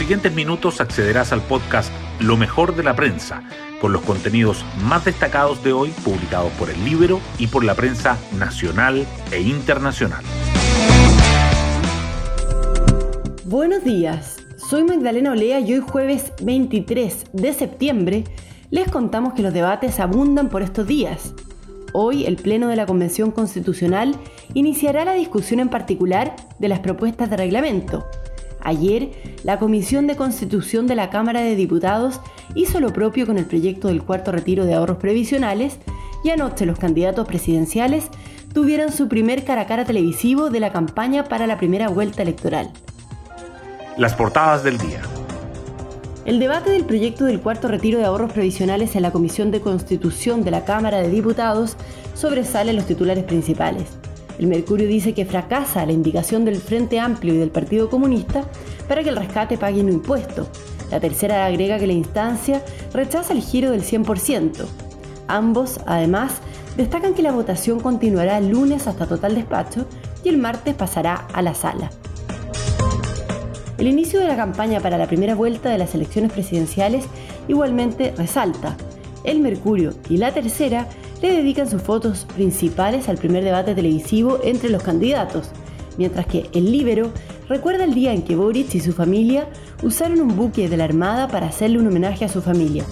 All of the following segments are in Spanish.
siguientes minutos accederás al podcast Lo mejor de la prensa, con los contenidos más destacados de hoy publicados por el Libro y por la prensa nacional e internacional. Buenos días, soy Magdalena Olea y hoy jueves 23 de septiembre les contamos que los debates abundan por estos días. Hoy el Pleno de la Convención Constitucional iniciará la discusión en particular de las propuestas de reglamento. Ayer, la Comisión de Constitución de la Cámara de Diputados hizo lo propio con el proyecto del cuarto retiro de ahorros previsionales y anoche los candidatos presidenciales tuvieron su primer cara a cara televisivo de la campaña para la primera vuelta electoral. Las portadas del día. El debate del proyecto del cuarto retiro de ahorros previsionales en la Comisión de Constitución de la Cámara de Diputados sobresale los titulares principales. El Mercurio dice que fracasa la indicación del Frente Amplio y del Partido Comunista para que el rescate pague un impuesto. La tercera agrega que la instancia rechaza el giro del 100%. Ambos, además, destacan que la votación continuará el lunes hasta total despacho y el martes pasará a la sala. El inicio de la campaña para la primera vuelta de las elecciones presidenciales igualmente resalta. El Mercurio y la Tercera le dedican sus fotos principales al primer debate televisivo entre los candidatos, mientras que el Libero recuerda el día en que Boric y su familia usaron un buque de la Armada para hacerle un homenaje a su familia.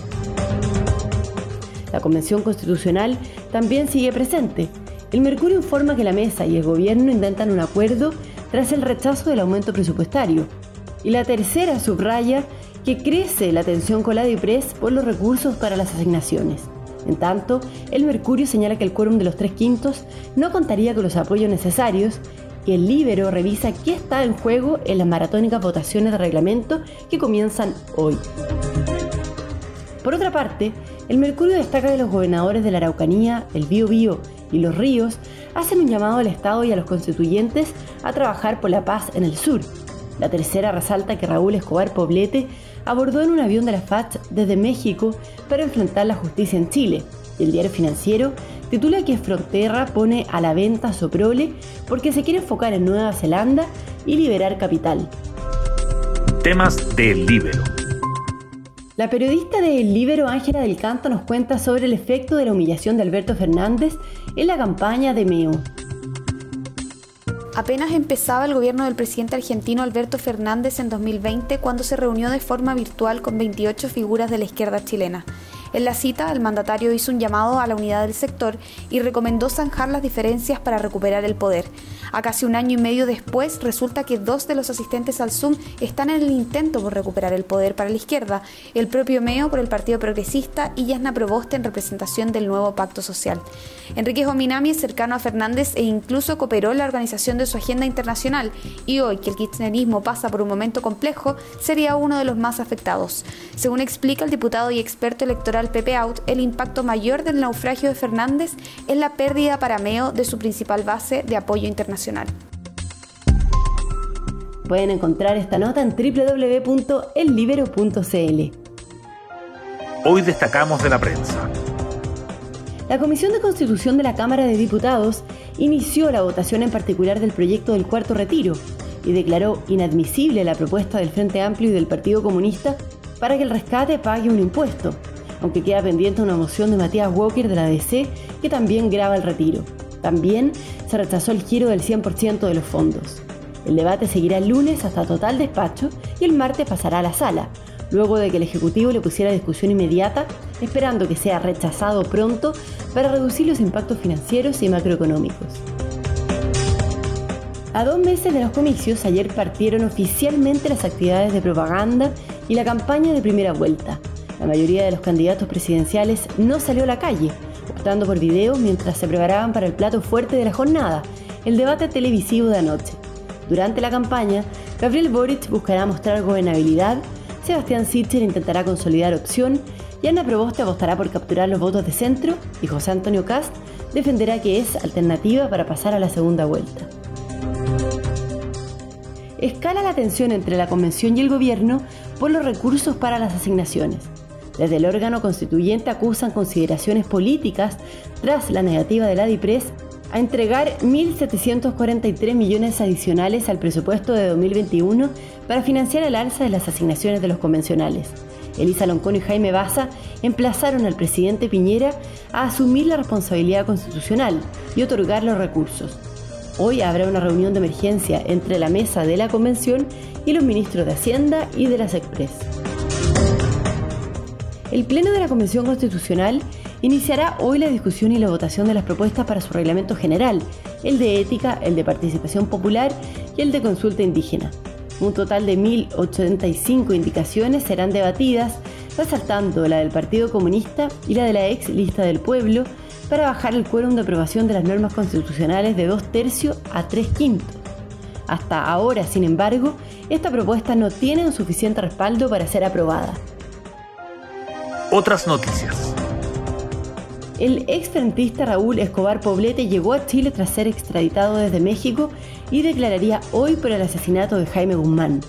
La Convención Constitucional también sigue presente. El Mercurio informa que la mesa y el gobierno intentan un acuerdo tras el rechazo del aumento presupuestario, y la tercera subraya que crece la tensión con la DIPRES por los recursos para las asignaciones. En tanto, el Mercurio señala que el quórum de los tres quintos no contaría con los apoyos necesarios y el Libero revisa qué está en juego en las maratónicas votaciones de reglamento que comienzan hoy. Por otra parte, el Mercurio destaca que los gobernadores de la Araucanía, el Bío y los Ríos hacen un llamado al Estado y a los constituyentes a trabajar por la paz en el sur la tercera resalta que Raúl Escobar Poblete abordó en un avión de la FACH desde México para enfrentar la justicia en Chile. Y el diario financiero titula que Frontera pone a la venta Soprole porque se quiere enfocar en Nueva Zelanda y liberar capital. Temas del Libero. La periodista de El Libero Ángela del Canto nos cuenta sobre el efecto de la humillación de Alberto Fernández en la campaña de MEO. Apenas empezaba el gobierno del presidente argentino Alberto Fernández en 2020 cuando se reunió de forma virtual con 28 figuras de la izquierda chilena. En la cita, el mandatario hizo un llamado a la unidad del sector y recomendó zanjar las diferencias para recuperar el poder. A casi un año y medio después, resulta que dos de los asistentes al Zoom están en el intento por recuperar el poder para la izquierda, el propio Meo por el Partido Progresista y Yasna Proboste en representación del nuevo Pacto Social. Enrique Jominami es cercano a Fernández e incluso cooperó en la organización de su agenda internacional y hoy que el kirchnerismo pasa por un momento complejo, sería uno de los más afectados. Según explica el diputado y experto electoral Pepe Out, el impacto mayor del naufragio de Fernández es la pérdida para Meo de su principal base de apoyo internacional. Pueden encontrar esta nota en www.ellibero.cl. Hoy destacamos de la prensa. La Comisión de Constitución de la Cámara de Diputados inició la votación en particular del proyecto del cuarto retiro y declaró inadmisible la propuesta del Frente Amplio y del Partido Comunista para que el rescate pague un impuesto, aunque queda pendiente una moción de Matías Walker de la DC que también graba el retiro. También se rechazó el giro del 100% de los fondos. El debate seguirá el lunes hasta total despacho y el martes pasará a la sala, luego de que el Ejecutivo le pusiera discusión inmediata, esperando que sea rechazado pronto para reducir los impactos financieros y macroeconómicos. A dos meses de los comicios, ayer partieron oficialmente las actividades de propaganda y la campaña de primera vuelta. La mayoría de los candidatos presidenciales no salió a la calle, optando por videos mientras se preparaban para el plato fuerte de la jornada, el debate televisivo de anoche. Durante la campaña, Gabriel Boric buscará mostrar gobernabilidad, Sebastián Sichel intentará consolidar opción y Ana Proboste apostará por capturar los votos de centro y José Antonio Cast defenderá que es alternativa para pasar a la segunda vuelta. Escala la tensión entre la convención y el gobierno por los recursos para las asignaciones. Desde el órgano constituyente acusan consideraciones políticas tras la negativa de la DIPRES a entregar 1.743 millones adicionales al presupuesto de 2021 para financiar el alza de las asignaciones de los convencionales. Elisa Loncón y Jaime Baza emplazaron al presidente Piñera a asumir la responsabilidad constitucional y otorgar los recursos. Hoy habrá una reunión de emergencia entre la mesa de la convención y los ministros de Hacienda y de las Express. El Pleno de la Convención Constitucional iniciará hoy la discusión y la votación de las propuestas para su reglamento general, el de ética, el de participación popular y el de consulta indígena. Un total de 1.085 indicaciones serán debatidas, resaltando la del Partido Comunista y la de la ex lista del pueblo, para bajar el quórum de aprobación de las normas constitucionales de dos tercios a tres quintos. Hasta ahora, sin embargo, esta propuesta no tiene un suficiente respaldo para ser aprobada. Otras noticias. El exfrentista Raúl Escobar Poblete llegó a Chile tras ser extraditado desde México y declararía hoy por el asesinato de Jaime Guzmán.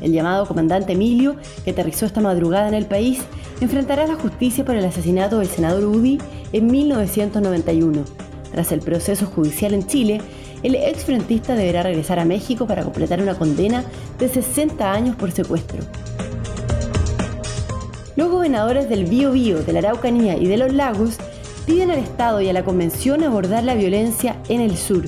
El llamado comandante Emilio, que aterrizó esta madrugada en el país, enfrentará la justicia por el asesinato del senador UDI en 1991. Tras el proceso judicial en Chile, el exfrentista deberá regresar a México para completar una condena de 60 años por secuestro. Los gobernadores del Bío Bío, de la Araucanía y de los Lagos piden al Estado y a la Convención abordar la violencia en el sur.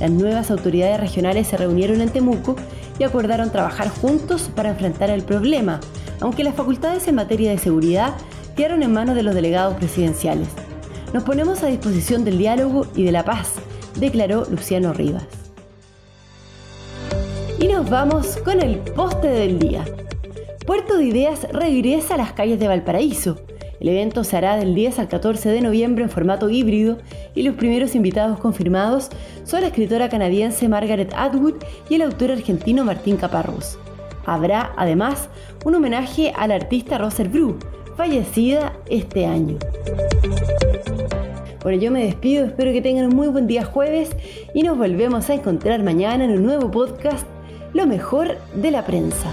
Las nuevas autoridades regionales se reunieron en Temuco y acordaron trabajar juntos para enfrentar el problema, aunque las facultades en materia de seguridad quedaron en manos de los delegados presidenciales. Nos ponemos a disposición del diálogo y de la paz, declaró Luciano Rivas. Y nos vamos con el poste del día. Puerto de Ideas regresa a las calles de Valparaíso. El evento se hará del 10 al 14 de noviembre en formato híbrido y los primeros invitados confirmados son la escritora canadiense Margaret Atwood y el autor argentino Martín Caparrós. Habrá, además, un homenaje a la artista Roser Bru, fallecida este año. Bueno, yo me despido, espero que tengan un muy buen día jueves y nos volvemos a encontrar mañana en un nuevo podcast, Lo mejor de la prensa.